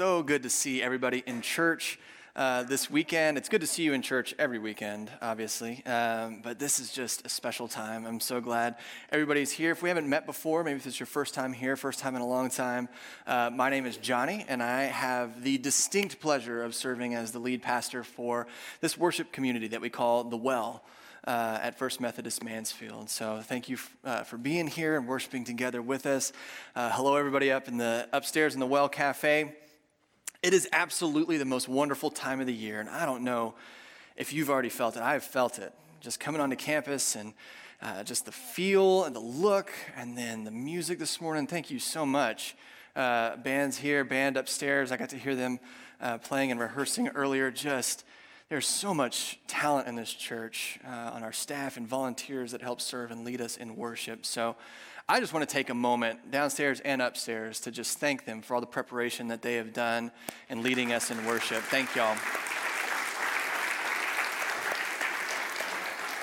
so good to see everybody in church uh, this weekend. It's good to see you in church every weekend, obviously, um, but this is just a special time. I'm so glad everybody's here. If we haven't met before, maybe if it's your first time here, first time in a long time, uh, my name is Johnny, and I have the distinct pleasure of serving as the lead pastor for this worship community that we call The Well uh, at First Methodist Mansfield. So thank you f- uh, for being here and worshiping together with us. Uh, hello, everybody up in the upstairs in the Well Cafe. It is absolutely the most wonderful time of the year, and I don't know if you've already felt it. I've felt it. Just coming onto campus and uh, just the feel and the look, and then the music this morning. Thank you so much. Uh, bands here, band upstairs. I got to hear them uh, playing and rehearsing earlier. Just there's so much talent in this church uh, on our staff and volunteers that help serve and lead us in worship. So I just want to take a moment downstairs and upstairs to just thank them for all the preparation that they have done in leading us in worship. Thank y'all.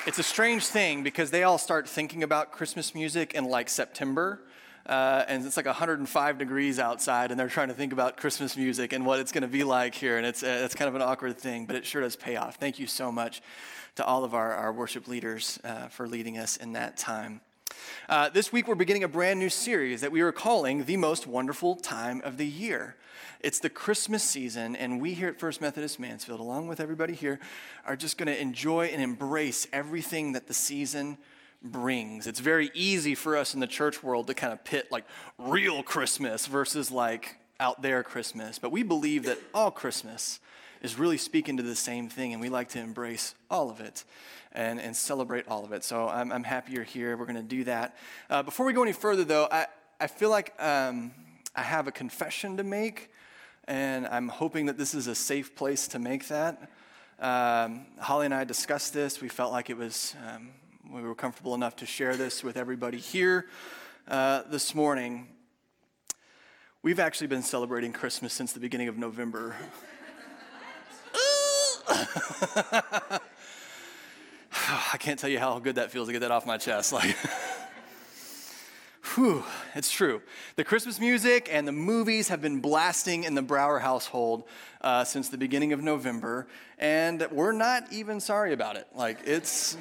It's a strange thing because they all start thinking about Christmas music in like September uh, and it's like 105 degrees outside, and they're trying to think about Christmas music and what it's going to be like here, and it's, uh, it's kind of an awkward thing, but it sure does pay off. Thank you so much to all of our, our worship leaders uh, for leading us in that time. Uh, this week, we're beginning a brand new series that we are calling The Most Wonderful Time of the Year. It's the Christmas season, and we here at First Methodist Mansfield, along with everybody here, are just going to enjoy and embrace everything that the season brings. It's very easy for us in the church world to kind of pit like real Christmas versus like out there Christmas. But we believe that all Christmas is really speaking to the same thing, and we like to embrace all of it and, and celebrate all of it. So I'm, I'm happy you're here. We're going to do that. Uh, before we go any further, though, I, I feel like um, I have a confession to make, and I'm hoping that this is a safe place to make that. Um, Holly and I discussed this. We felt like it was um, we were comfortable enough to share this with everybody here uh, this morning. We've actually been celebrating Christmas since the beginning of November. I can't tell you how good that feels to get that off my chest. Like, whew, it's true. The Christmas music and the movies have been blasting in the Brower household uh, since the beginning of November, and we're not even sorry about it. Like, it's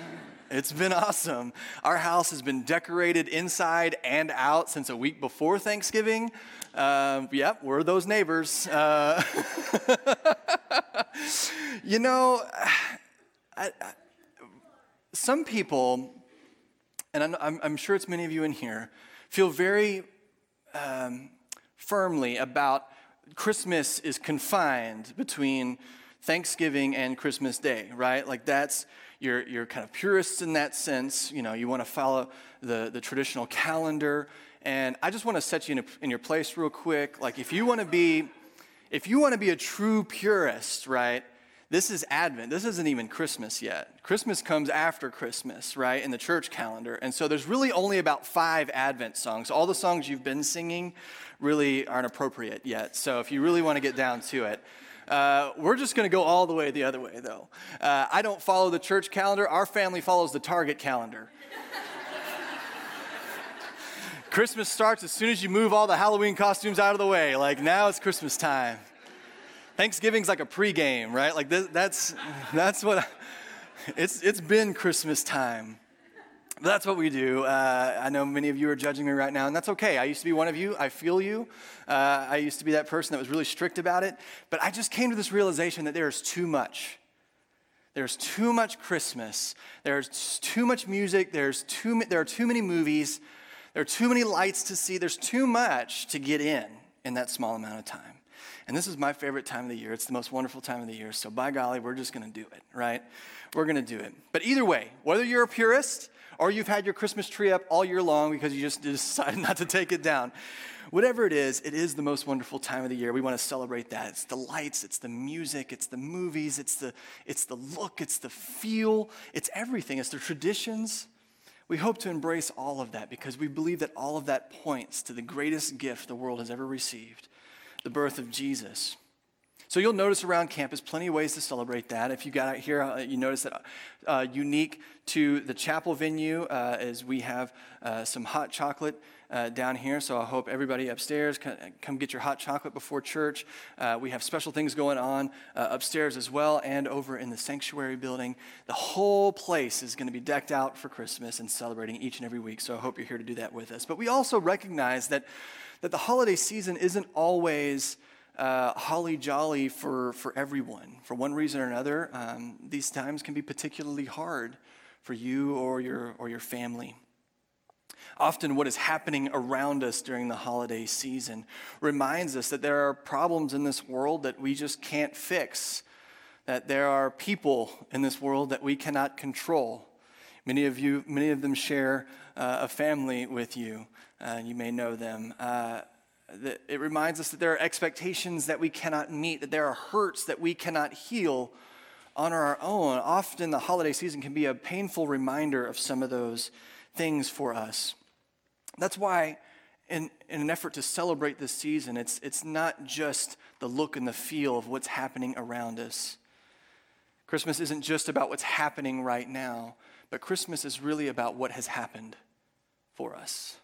it's been awesome. Our house has been decorated inside and out since a week before Thanksgiving. Uh, yep, we're those neighbors. Uh, you know, I, I, some people, and I'm, I'm, sure it's many of you in here, feel very um, firmly about Christmas is confined between Thanksgiving and Christmas Day, right? Like that's you're, you're kind of purists in that sense. You know, you want to follow the, the traditional calendar. And I just want to set you in, a, in your place real quick. Like, if you want to be, if you want to be a true purist, right? This is Advent. This isn't even Christmas yet. Christmas comes after Christmas, right, in the church calendar. And so there's really only about five Advent songs. All the songs you've been singing really aren't appropriate yet. So if you really want to get down to it, uh, we're just going to go all the way the other way, though. Uh, I don't follow the church calendar, our family follows the Target calendar. Christmas starts as soon as you move all the Halloween costumes out of the way. Like now it's Christmas time. Thanksgiving's like a pregame, right? Like this, that's that's what I, it's it's been Christmas time. That's what we do. Uh, I know many of you are judging me right now, and that's okay. I used to be one of you. I feel you. Uh, I used to be that person that was really strict about it. But I just came to this realization that there's too much. There's too much Christmas. There's too much music. There's too, there are too many movies. There are too many lights to see. There's too much to get in in that small amount of time. And this is my favorite time of the year. It's the most wonderful time of the year. So, by golly, we're just going to do it, right? We're going to do it. But either way, whether you're a purist, or you've had your Christmas tree up all year long because you just decided not to take it down. Whatever it is, it is the most wonderful time of the year. We want to celebrate that. It's the lights, it's the music, it's the movies, it's the, it's the look, it's the feel, it's everything, it's the traditions. We hope to embrace all of that because we believe that all of that points to the greatest gift the world has ever received the birth of Jesus. So you'll notice around campus plenty of ways to celebrate that. If you got out here, uh, you notice that uh, unique to the chapel venue uh, is we have uh, some hot chocolate uh, down here, so I hope everybody upstairs come get your hot chocolate before church. Uh, we have special things going on uh, upstairs as well and over in the sanctuary building. The whole place is going to be decked out for Christmas and celebrating each and every week, so I hope you're here to do that with us. But we also recognize that, that the holiday season isn't always uh, holly jolly for, for everyone. For one reason or another, um, these times can be particularly hard for you or your, or your family. Often, what is happening around us during the holiday season reminds us that there are problems in this world that we just can't fix, that there are people in this world that we cannot control. Many of you, many of them share uh, a family with you. Uh, you may know them. Uh, that it reminds us that there are expectations that we cannot meet, that there are hurts that we cannot heal on our own. Often the holiday season can be a painful reminder of some of those things for us. That's why, in, in an effort to celebrate this season, it's, it's not just the look and the feel of what's happening around us. Christmas isn't just about what's happening right now, but Christmas is really about what has happened for us.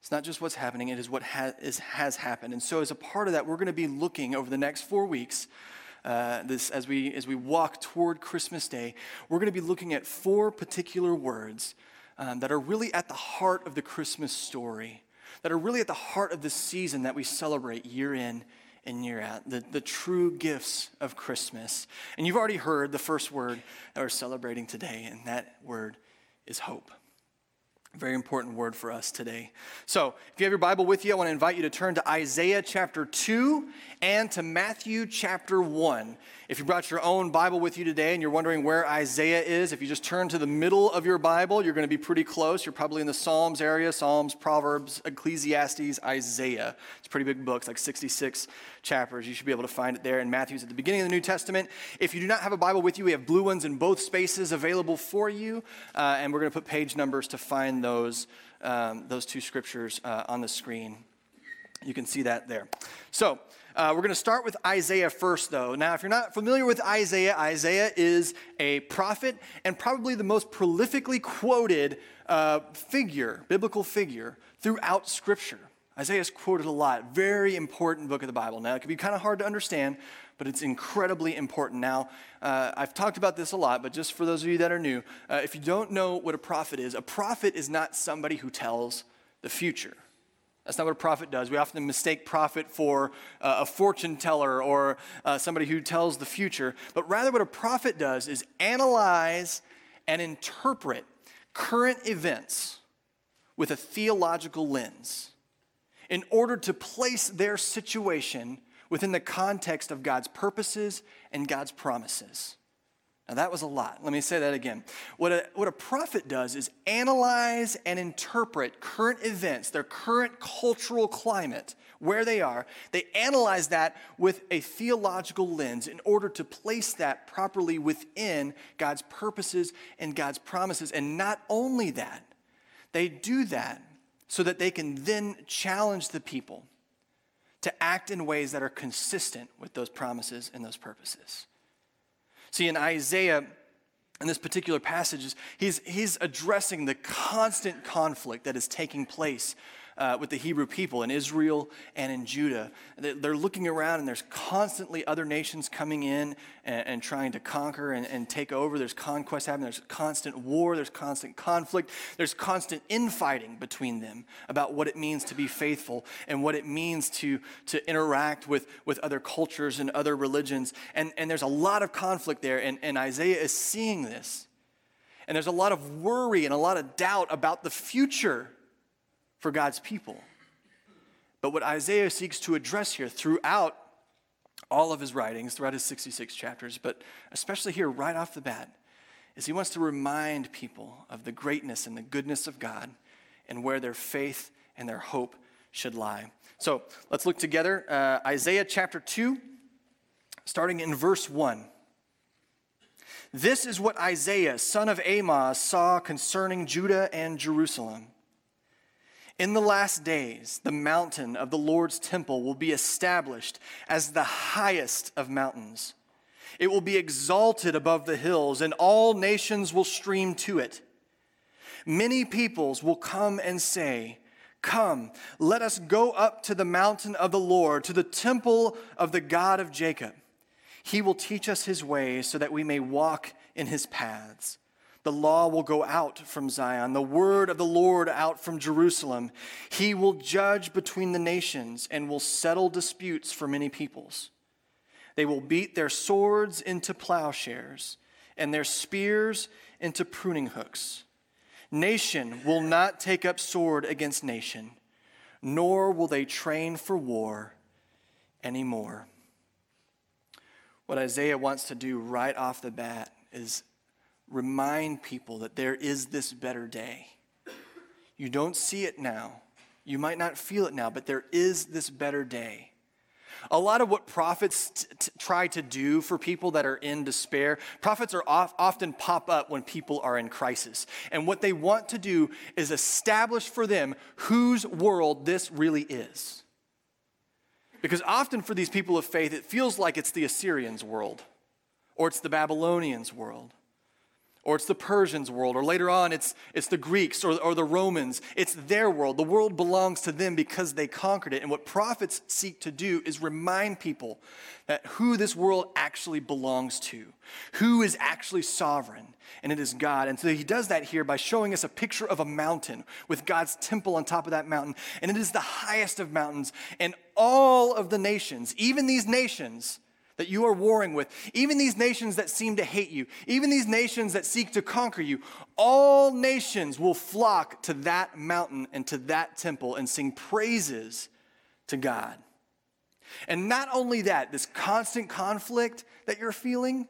It's not just what's happening, it is what has, is, has happened. And so, as a part of that, we're going to be looking over the next four weeks. Uh, this, as, we, as we walk toward Christmas Day, we're going to be looking at four particular words um, that are really at the heart of the Christmas story, that are really at the heart of the season that we celebrate year in and year out, the, the true gifts of Christmas. And you've already heard the first word that we're celebrating today, and that word is hope. Very important word for us today. So, if you have your Bible with you, I want to invite you to turn to Isaiah chapter 2 and to Matthew chapter 1. If you brought your own Bible with you today and you're wondering where Isaiah is, if you just turn to the middle of your Bible, you're going to be pretty close. You're probably in the Psalms area Psalms, Proverbs, Ecclesiastes, Isaiah. It's a pretty big book, it's like 66 chapters. You should be able to find it there. And Matthew's at the beginning of the New Testament. If you do not have a Bible with you, we have blue ones in both spaces available for you. Uh, and we're going to put page numbers to find those, um, those two scriptures uh, on the screen. You can see that there. So, uh, we're going to start with Isaiah first, though. Now, if you're not familiar with Isaiah, Isaiah is a prophet and probably the most prolifically quoted uh, figure, biblical figure, throughout Scripture. Isaiah is quoted a lot. Very important book of the Bible. Now, it can be kind of hard to understand, but it's incredibly important. Now, uh, I've talked about this a lot, but just for those of you that are new, uh, if you don't know what a prophet is, a prophet is not somebody who tells the future. That's not what a prophet does. We often mistake prophet for uh, a fortune teller or uh, somebody who tells the future. But rather, what a prophet does is analyze and interpret current events with a theological lens in order to place their situation within the context of God's purposes and God's promises. Now, that was a lot. Let me say that again. What a, what a prophet does is analyze and interpret current events, their current cultural climate, where they are. They analyze that with a theological lens in order to place that properly within God's purposes and God's promises. And not only that, they do that so that they can then challenge the people to act in ways that are consistent with those promises and those purposes. See, in Isaiah, in this particular passage, he's, he's addressing the constant conflict that is taking place uh, with the Hebrew people in Israel and in Judah. They're looking around and there's constantly other nations coming in and, and trying to conquer and, and, take over. There's conquest happening. There's constant war. There's constant conflict. There's constant infighting between them about what it means to be faithful and what it means to, to interact with, with other cultures and other religions. And, and there's a lot of conflict there. And, and Isaiah is seeing this. And there's a lot of worry and a lot of doubt about the future for God's people. But what Isaiah seeks to address here throughout all of his writings, throughout his 66 chapters, but especially here right off the bat, is he wants to remind people of the greatness and the goodness of God and where their faith and their hope should lie. So let's look together. Uh, Isaiah chapter 2, starting in verse 1. This is what Isaiah, son of Amos, saw concerning Judah and Jerusalem. In the last days, the mountain of the Lord's temple will be established as the highest of mountains. It will be exalted above the hills, and all nations will stream to it. Many peoples will come and say, Come, let us go up to the mountain of the Lord, to the temple of the God of Jacob. He will teach us his ways so that we may walk in his paths. The law will go out from Zion, the word of the Lord out from Jerusalem. He will judge between the nations and will settle disputes for many peoples. They will beat their swords into plowshares and their spears into pruning hooks. Nation will not take up sword against nation, nor will they train for war anymore. What Isaiah wants to do right off the bat is remind people that there is this better day. You don't see it now. You might not feel it now, but there is this better day. A lot of what prophets t- t- try to do for people that are in despair, prophets are off, often pop up when people are in crisis. And what they want to do is establish for them whose world this really is. Because often for these people of faith, it feels like it's the Assyrians' world, or it's the Babylonians' world, or it's the Persians' world, or later on it's, it's the Greeks or, or the Romans. It's their world. The world belongs to them because they conquered it. And what prophets seek to do is remind people that who this world actually belongs to, who is actually sovereign, and it is God. And so he does that here by showing us a picture of a mountain with God's temple on top of that mountain. And it is the highest of mountains, and all of the nations, even these nations, that you are warring with, even these nations that seem to hate you, even these nations that seek to conquer you, all nations will flock to that mountain and to that temple and sing praises to God. And not only that, this constant conflict that you're feeling,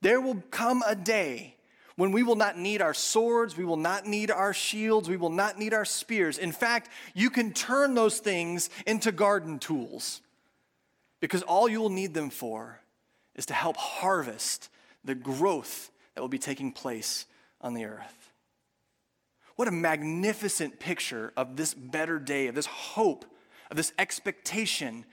there will come a day when we will not need our swords, we will not need our shields, we will not need our spears. In fact, you can turn those things into garden tools because all you will need them for is to help harvest the growth that will be taking place on the earth. What a magnificent picture of this better day, of this hope, of this expectation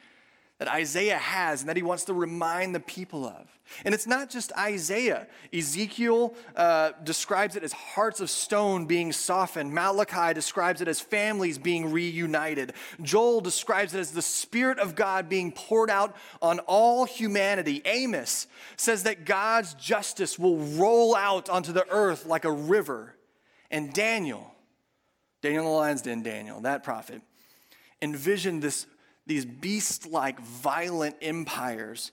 that Isaiah has and that he wants to remind the people of. And it's not just Isaiah. Ezekiel uh, describes it as hearts of stone being softened. Malachi describes it as families being reunited. Joel describes it as the Spirit of God being poured out on all humanity. Amos says that God's justice will roll out onto the earth like a river. And Daniel, Daniel the lion's den, Daniel, that prophet, envisioned this these beast like violent empires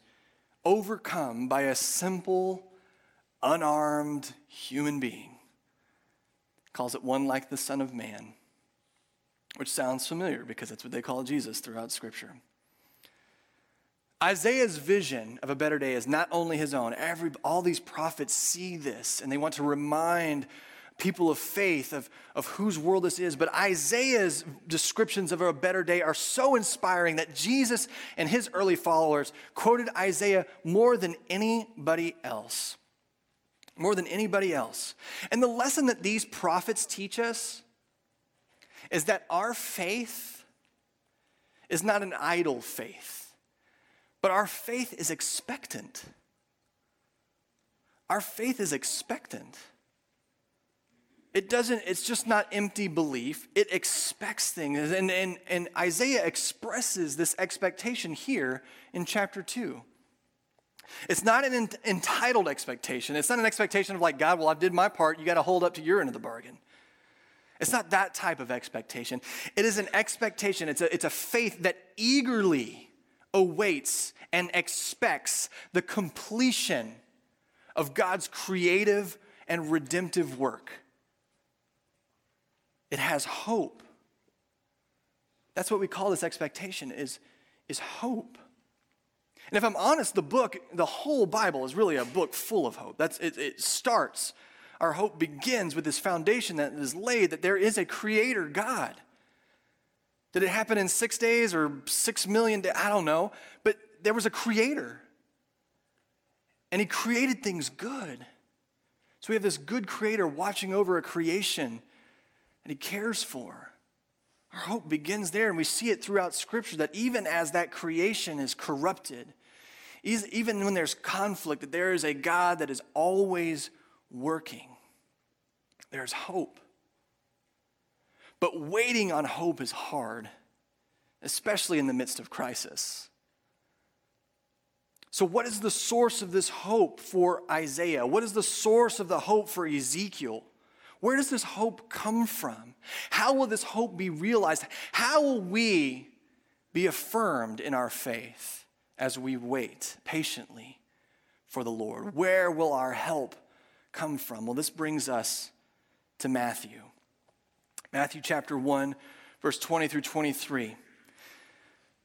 overcome by a simple, unarmed human being. Calls it one like the Son of Man, which sounds familiar because that's what they call Jesus throughout Scripture. Isaiah's vision of a better day is not only his own. Every, all these prophets see this and they want to remind people of faith, of, of whose world this is. But Isaiah's descriptions of a better day are so inspiring that Jesus and his early followers quoted Isaiah more than anybody else. More than anybody else. And the lesson that these prophets teach us is that our faith is not an idle faith, but our faith is expectant. Our faith is expectant. It doesn't, it's just not empty belief. It expects things. And, and, and Isaiah expresses this expectation here in chapter 2. It's not an entitled expectation. It's not an expectation of like, God, well, I've did my part. You got to hold up to your end of the bargain. It's not that type of expectation. It is an expectation, it's a, it's a faith that eagerly awaits and expects the completion of God's creative and redemptive work. It has hope. That's what we call this expectation is, is hope. And if I'm honest, the book, the whole Bible is really a book full of hope. That's, it, it starts, our hope begins with this foundation that is laid that there is a creator God. Did it happen in six days or six million days? I don't know. But there was a creator. And he created things good. So we have this good creator watching over a creation and He cares for. Our hope begins there, and we see it throughout Scripture that even as that creation is corrupted, even when there's conflict, that there is a God that is always working. There's hope. But waiting on hope is hard, especially in the midst of crisis. So, what is the source of this hope for Isaiah? What is the source of the hope for Ezekiel? Where does this hope come from? How will this hope be realized? How will we be affirmed in our faith as we wait patiently for the Lord? Where will our help come from? Well, this brings us to Matthew. Matthew chapter 1, verse 20 through 23.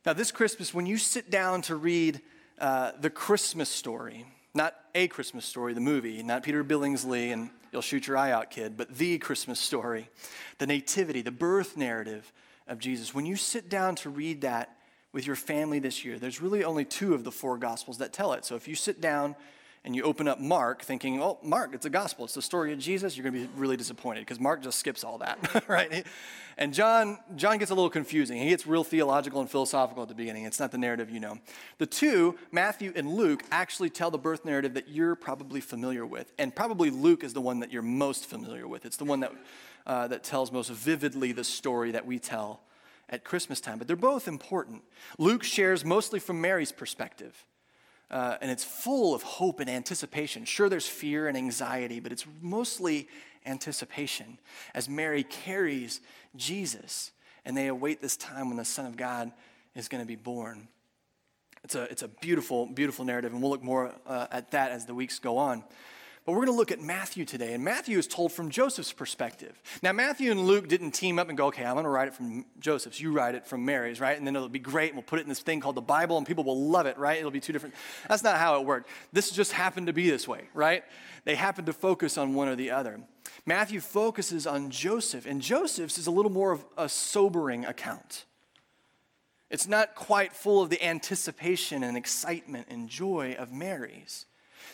Now, this Christmas, when you sit down to read uh, the Christmas story, not a Christmas story, the movie, not Peter Billingsley and You'll Shoot Your Eye Out, Kid, but the Christmas story, the nativity, the birth narrative of Jesus. When you sit down to read that with your family this year, there's really only two of the four Gospels that tell it. So if you sit down and you open up Mark thinking, oh, Mark, it's a gospel, it's the story of Jesus, you're going to be really disappointed because Mark just skips all that, right? And John, John gets a little confusing. He gets real theological and philosophical at the beginning. It's not the narrative you know. The two, Matthew and Luke, actually tell the birth narrative that you're probably familiar with. And probably Luke is the one that you're most familiar with. It's the one that, uh, that tells most vividly the story that we tell at Christmas time. But they're both important. Luke shares mostly from Mary's perspective. Uh, and it's full of hope and anticipation. Sure, there's fear and anxiety, but it's mostly anticipation as Mary carries Jesus and they await this time when the Son of God is going to be born. It's a, it's a beautiful, beautiful narrative, and we'll look more uh, at that as the weeks go on. But we're going to look at Matthew today, and Matthew is told from Joseph's perspective. Now, Matthew and Luke didn't team up and go, okay, I'm going to write it from Joseph's, you write it from Mary's, right? And then it'll be great, and we'll put it in this thing called the Bible, and people will love it, right? It'll be two different. That's not how it worked. This just happened to be this way, right? They happened to focus on one or the other. Matthew focuses on Joseph, and Joseph's is a little more of a sobering account. It's not quite full of the anticipation and excitement and joy of Mary's.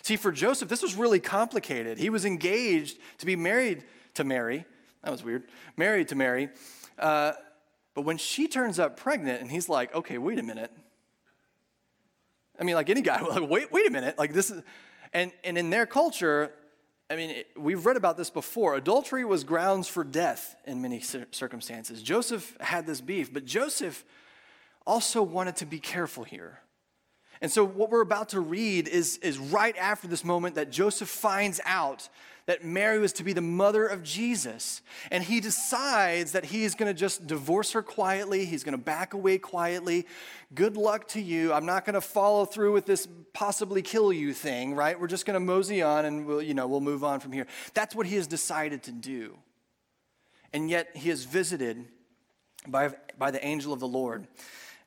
See, for Joseph, this was really complicated. He was engaged to be married to Mary. That was weird. Married to Mary. Uh, but when she turns up pregnant, and he's like, okay, wait a minute. I mean, like any guy, like, wait, wait a minute. Like this is, and, and in their culture, I mean, it, we've read about this before. Adultery was grounds for death in many circumstances. Joseph had this beef, but Joseph also wanted to be careful here. And so, what we're about to read is, is right after this moment that Joseph finds out that Mary was to be the mother of Jesus. And he decides that he is going to just divorce her quietly. He's going to back away quietly. Good luck to you. I'm not going to follow through with this possibly kill you thing, right? We're just going to mosey on and we'll, you know, we'll move on from here. That's what he has decided to do. And yet he is visited by, by the angel of the Lord.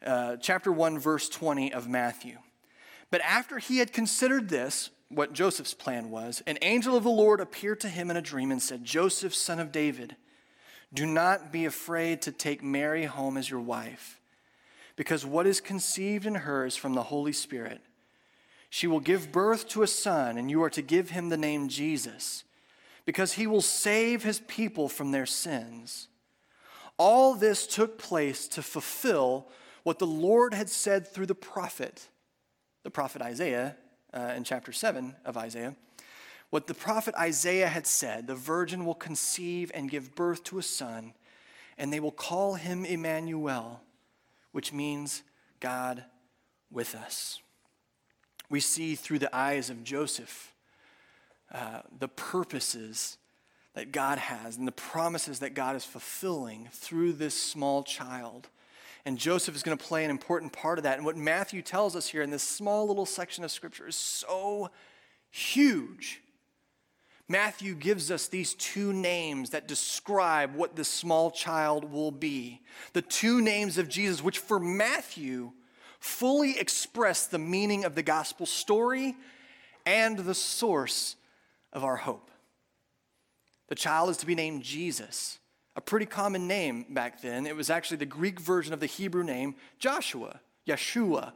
Uh, chapter 1, verse 20 of Matthew. But after he had considered this, what Joseph's plan was, an angel of the Lord appeared to him in a dream and said, Joseph, son of David, do not be afraid to take Mary home as your wife, because what is conceived in her is from the Holy Spirit. She will give birth to a son, and you are to give him the name Jesus, because he will save his people from their sins. All this took place to fulfill what the Lord had said through the prophet the prophet Isaiah uh, in chapter 7 of Isaiah. What the prophet Isaiah had said the virgin will conceive and give birth to a son, and they will call him Emmanuel, which means God with us. We see through the eyes of Joseph uh, the purposes that God has and the promises that God is fulfilling through this small child and Joseph is going to play an important part of that. And what Matthew tells us here in this small little section of scripture is so huge. Matthew gives us these two names that describe what this small child will be. The two names of Jesus, which for Matthew fully express the meaning of the gospel story and the source of our hope. The child is to be named Jesus a pretty common name back then. It was actually the Greek version of the Hebrew name Joshua, Yeshua,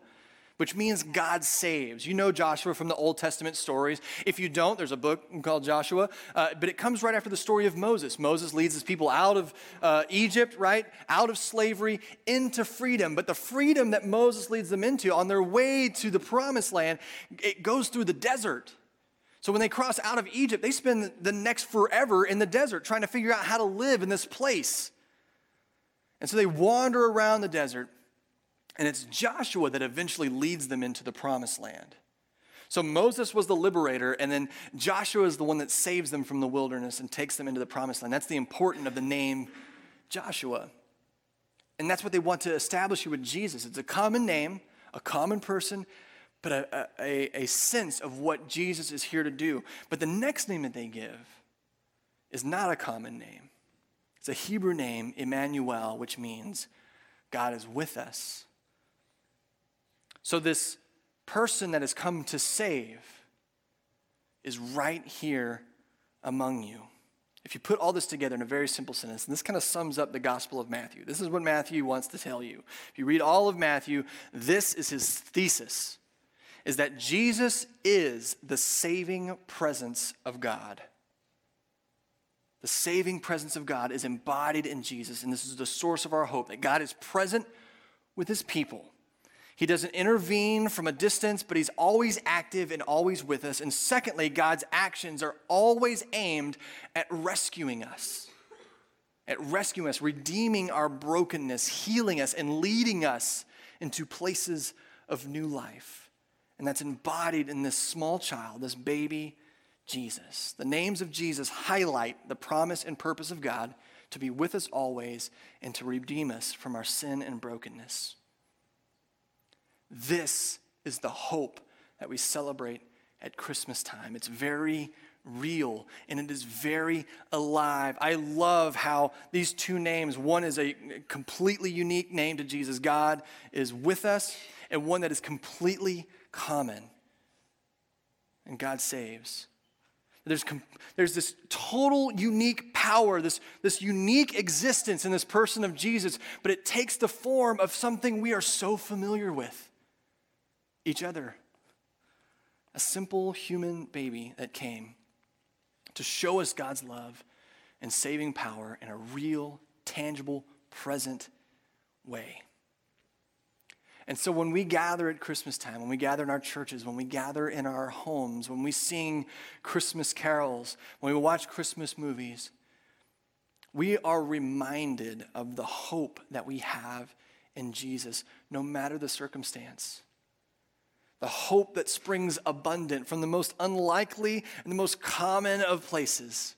which means God saves. You know Joshua from the Old Testament stories. If you don't, there's a book called Joshua, uh, but it comes right after the story of Moses. Moses leads his people out of uh, Egypt, right? Out of slavery into freedom. But the freedom that Moses leads them into on their way to the promised land, it goes through the desert. So when they cross out of Egypt, they spend the next forever in the desert trying to figure out how to live in this place And so they wander around the desert, and it's Joshua that eventually leads them into the promised land. So Moses was the liberator, and then Joshua is the one that saves them from the wilderness and takes them into the promised land. That's the important of the name Joshua. And that's what they want to establish with Jesus. It's a common name, a common person, but a, a, a sense of what Jesus is here to do. But the next name that they give is not a common name. It's a Hebrew name, Emmanuel, which means God is with us. So, this person that has come to save is right here among you. If you put all this together in a very simple sentence, and this kind of sums up the Gospel of Matthew, this is what Matthew wants to tell you. If you read all of Matthew, this is his thesis is that Jesus is the saving presence of God. The saving presence of God is embodied in Jesus, and this is the source of our hope that God is present with his people. He doesn't intervene from a distance, but he's always active and always with us. And secondly, God's actions are always aimed at rescuing us, at rescuing us, redeeming our brokenness, healing us, and leading us into places of new life. And that's embodied in this small child, this baby Jesus. The names of Jesus highlight the promise and purpose of God to be with us always and to redeem us from our sin and brokenness. This is the hope that we celebrate at Christmas time. It's very real and it is very alive. I love how these two names one is a completely unique name to Jesus, God is with us, and one that is completely common, and God saves. There's, there's this total unique power, this, this unique existence in this person of Jesus, but it takes the form of something we are so familiar with each other. A simple human baby that came to show us God's love and saving power in a real, tangible, present way. And so when we gather at Christmas time, when we gather in our churches, when we gather in our homes, when we sing Christmas carols, when we watch Christmas movies, we are reminded of the hope that we have in Jesus, no matter the circumstance. The hope that springs abundant from the most unlikely and the most common of places.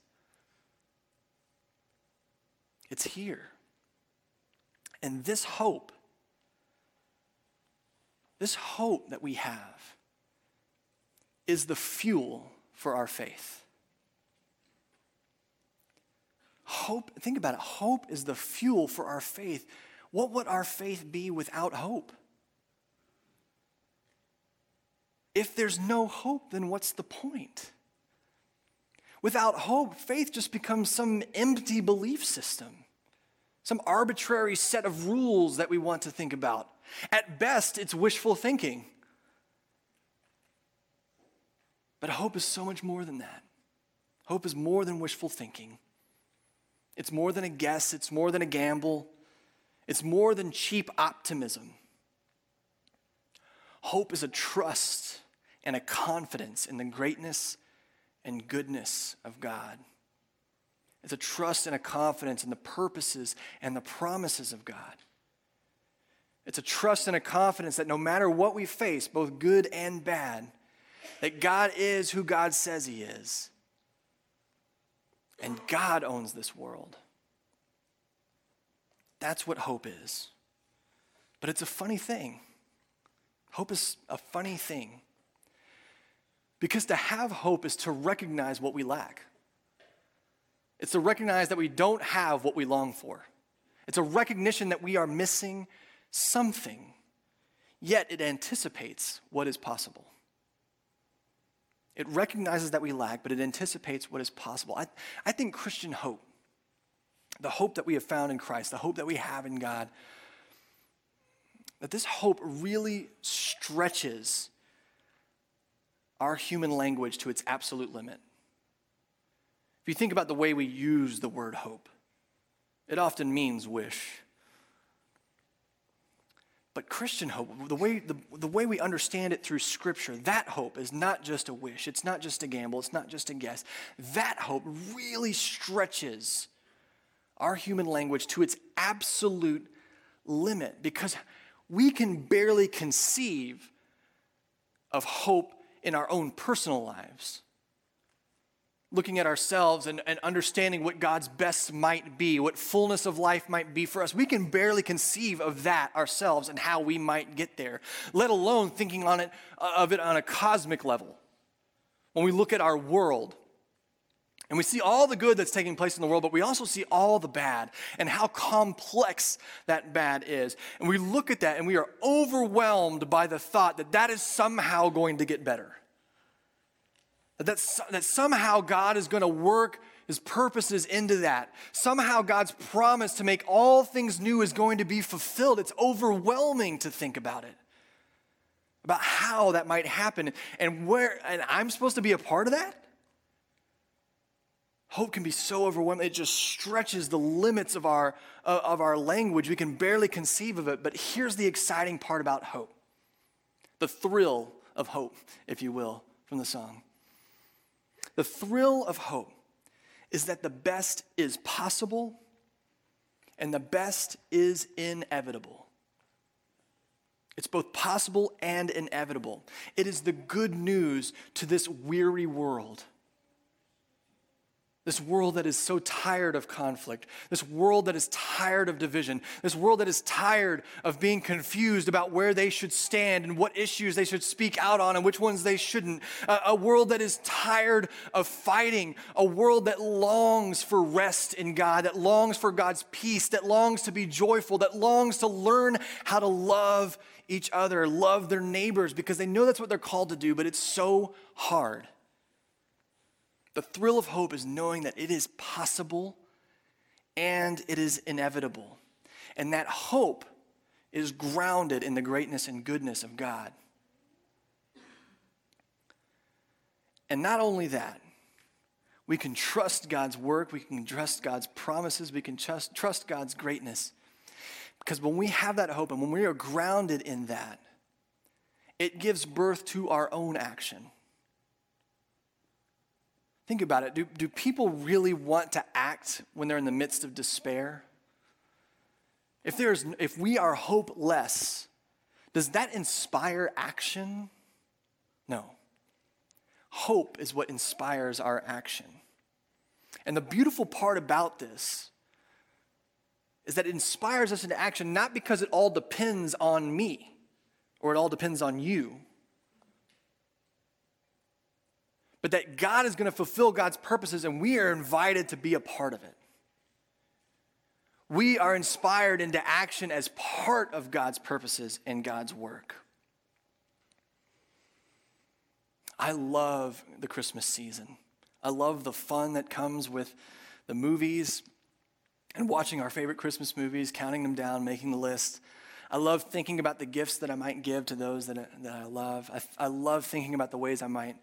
It's here. And this hope this hope that we have is the fuel for our faith. Hope, think about it. Hope is the fuel for our faith. What would our faith be without hope? If there's no hope, then what's the point? Without hope, faith just becomes some empty belief system, some arbitrary set of rules that we want to think about. At best, it's wishful thinking. But hope is so much more than that. Hope is more than wishful thinking. It's more than a guess, it's more than a gamble, it's more than cheap optimism. Hope is a trust and a confidence in the greatness and goodness of God. It's a trust and a confidence in the purposes and the promises of God. It's a trust and a confidence that no matter what we face, both good and bad, that God is who God says He is. And God owns this world. That's what hope is. But it's a funny thing. Hope is a funny thing. Because to have hope is to recognize what we lack. It's to recognize that we don't have what we long for. It's a recognition that we are missing something, yet it anticipates what is possible. It recognizes that we lack, but it anticipates what is possible. I, I think Christian hope, the hope that we have found in Christ, the hope that we have in God, that this hope really stretches our human language to its absolute limit. If you think about the way we use the word hope, it often means wish. But Christian hope, the way, the, the way we understand it through Scripture, that hope is not just a wish, it's not just a gamble, it's not just a guess. That hope really stretches our human language, to its absolute limit because we can barely conceive of hope in our own personal lives. Looking at ourselves and, and understanding what God's best might be, what fullness of life might be for us, we can barely conceive of that ourselves and how we might get there, let alone thinking on it, uh, of it on a cosmic level. When we look at our world, and we see all the good that's taking place in the world, but we also see all the bad and how complex that bad is. And we look at that and we are overwhelmed by the thought that that is somehow going to get better. That, that somehow God is going to work his purposes into that. Somehow God's promise to make all things new is going to be fulfilled. It's overwhelming to think about it. About how that might happen and where, and I'm supposed to be a part of that? Hope can be so overwhelming. It just stretches the limits of our, uh, of our language. We can barely conceive of it. But here's the exciting part about hope the thrill of hope, if you will, from the song. The thrill of hope is that the best is possible and the best is inevitable. It's both possible and inevitable. It is the good news to this weary world. This world that is so tired of conflict, this world that is tired of division, this world that is tired of being confused about where they should stand and what issues they should speak out on and which ones they shouldn't. A, a world that is tired of fighting, a world that longs for rest in God, that longs for God's peace, that longs to be joyful, that longs to learn how to love each other, love their neighbors because they know that's what they're called to do, but it's so hard. The thrill of hope is knowing that it is possible and it is inevitable. And that hope is grounded in the greatness and goodness of God. And not only that, we can trust God's work, we can trust God's promises, we can trust, trust God's greatness. Because when we have that hope and when we are grounded in that, it gives birth to our own action. Think about it. Do, do people really want to act when they're in the midst of despair? If, there's, if we are hopeless, does that inspire action? No. Hope is what inspires our action. And the beautiful part about this is that it inspires us into action not because it all depends on me or it all depends on you, but that God is going to fulfill God's purposes and we are invited to be a part of it. We are inspired into action as part of God's purposes and God's work. I love the Christmas season. I love the fun that comes with the movies and watching our favorite Christmas movies, counting them down, making the list. I love thinking about the gifts that I might give to those that I, that I love. I, I love thinking about the ways I might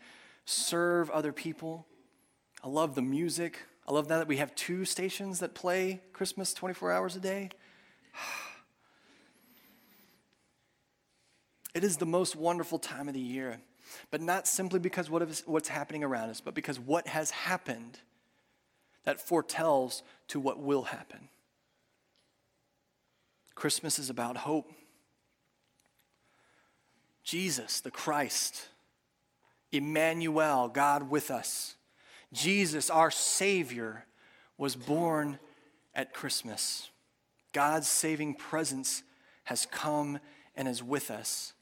serve other people. I love the music. I love that we have two stations that play Christmas 24 hours a day. It is the most wonderful time of the year, but not simply because what is, what's happening around us, but because what has happened that foretells to what will happen. Christmas is about hope. Jesus, the Christ, Emmanuel, God with us. Jesus, our Savior, was born at Christmas. God's saving presence has come and is with us.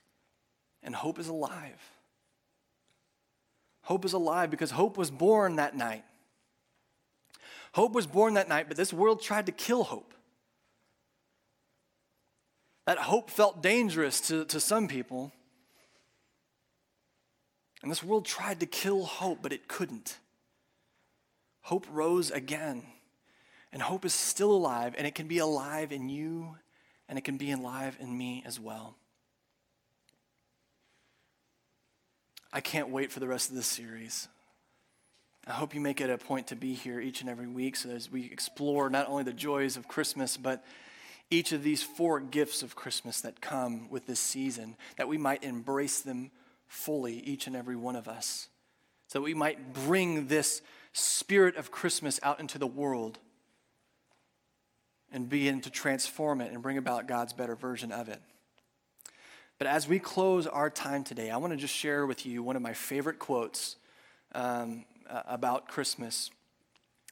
And hope is alive. Hope is alive because hope was born that night. Hope was born that night, but this world tried to kill hope. That hope felt dangerous to, to some people. And this world tried to kill hope, but it couldn't. Hope rose again. And hope is still alive, and it can be alive in you, and it can be alive in me as well. I can't wait for the rest of this series. I hope you make it a point to be here each and every week so as we explore not only the joys of Christmas, but each of these four gifts of Christmas that come with this season, that we might embrace them fully, each and every one of us, so that we might bring this spirit of Christmas out into the world and begin to transform it and bring about God's better version of it. But as we close our time today, I want to just share with you one of my favorite quotes um, about Christmas.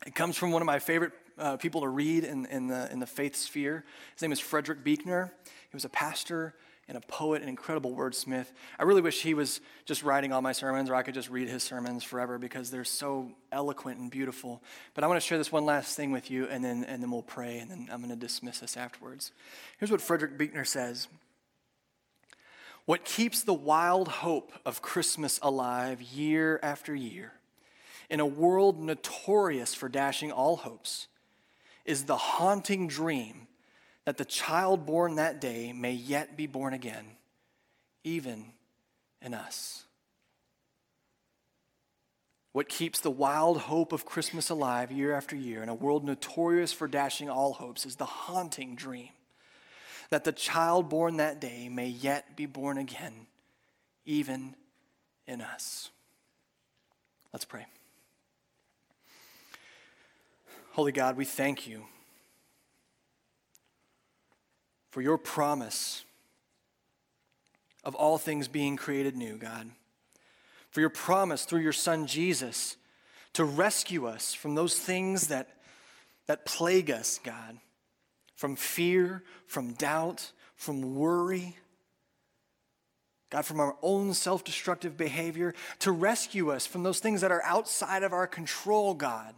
It comes from one of my favorite uh, people to read in, in, the, in the faith sphere. His name is Frederick Buechner. He was a pastor and a poet, an incredible wordsmith. I really wish he was just writing all my sermons or I could just read his sermons forever because they're so eloquent and beautiful. But I want to share this one last thing with you and then, and then we'll pray and then I'm going to dismiss us afterwards. Here's what Frederick Buechner says What keeps the wild hope of Christmas alive year after year in a world notorious for dashing all hopes is the haunting dream that the child born that day may yet be born again, even in us. What keeps the wild hope of Christmas alive year after year in a world notorious for dashing all hopes is the haunting dream that the child born that day may yet be born again, even in us. Let's pray. Holy God, we thank you for your promise of all things being created new, God. For your promise through your Son Jesus to rescue us from those things that, that plague us, God, from fear, from doubt, from worry. God, from our own self destructive behavior, to rescue us from those things that are outside of our control, God,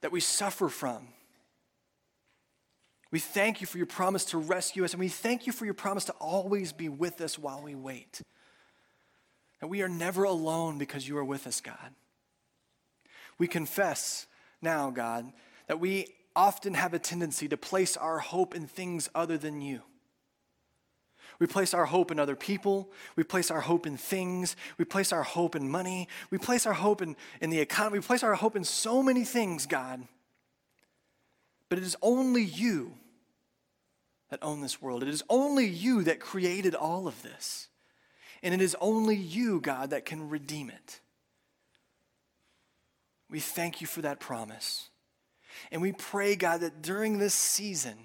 that we suffer from. We thank you for your promise to rescue us, and we thank you for your promise to always be with us while we wait. That we are never alone because you are with us, God. We confess now, God, that we often have a tendency to place our hope in things other than you. We place our hope in other people. We place our hope in things. We place our hope in money. We place our hope in, in the economy. We place our hope in so many things, God. But it is only you that own this world. It is only you that created all of this. And it is only you, God, that can redeem it. We thank you for that promise. And we pray, God, that during this season,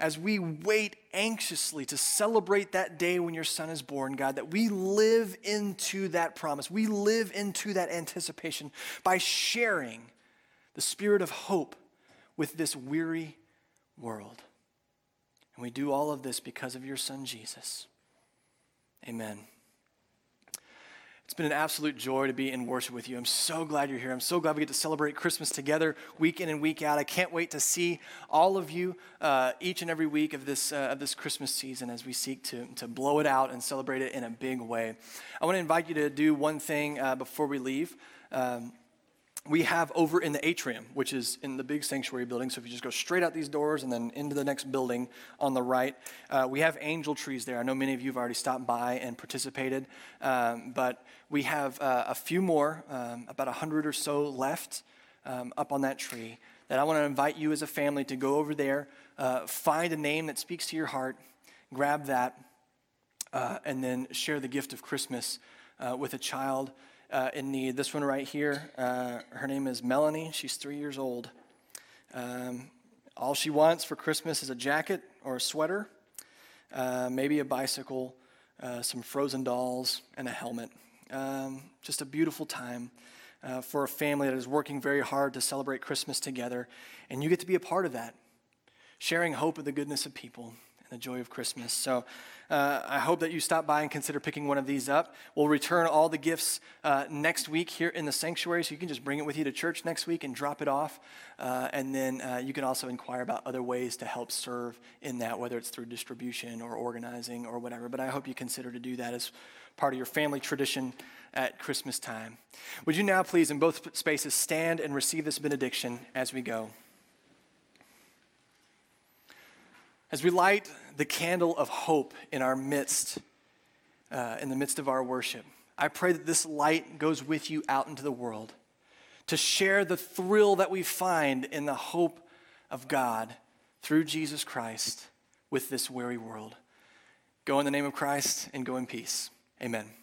as we wait anxiously to celebrate that day when your son is born, God, that we live into that promise. We live into that anticipation by sharing the spirit of hope with this weary world. And we do all of this because of your son, Jesus. Amen. It's been an absolute joy to be in worship with you. I'm so glad you're here. I'm so glad we get to celebrate Christmas together week in and week out. I can't wait to see all of you uh, each and every week of this, uh, of this Christmas season as we seek to, to blow it out and celebrate it in a big way. I want to invite you to do one thing uh, before we leave. Um, we have over in the atrium, which is in the big sanctuary building. So if you just go straight out these doors and then into the next building on the right, uh, we have angel trees there. I know many of you have already stopped by and participated, um, but we have uh, a few more, um, about a hundred or so left um, up on that tree. That I want to invite you as a family to go over there, uh, find a name that speaks to your heart, grab that, uh, and then share the gift of Christmas uh, with a child uh, in need. This one right here, uh, her name is Melanie. She's three years old. Um, all she wants for Christmas is a jacket or a sweater, uh, maybe a bicycle, uh, some frozen dolls, and a helmet. Um, just a beautiful time uh, for a family that is working very hard to celebrate Christmas together. And you get to be a part of that, sharing hope of the goodness of people and the joy of Christmas. So uh, I hope that you stop by and consider picking one of these up. We'll return all the gifts uh, next week here in the sanctuary, so you can just bring it with you to church next week and drop it off. Uh, and then uh, you can also inquire about other ways to help serve in that, whether it's through distribution or organizing or whatever. But I hope you consider to do that as part of your family tradition at Christmas time. Would you now please, in both spaces, stand and receive this benediction as we go? As we light the candle of hope in our midst, uh, in the midst of our worship, I pray that this light goes with you out into the world to share the thrill that we find in the hope of God through Jesus Christ with this weary world. Go in the name of Christ and go in peace. Amen.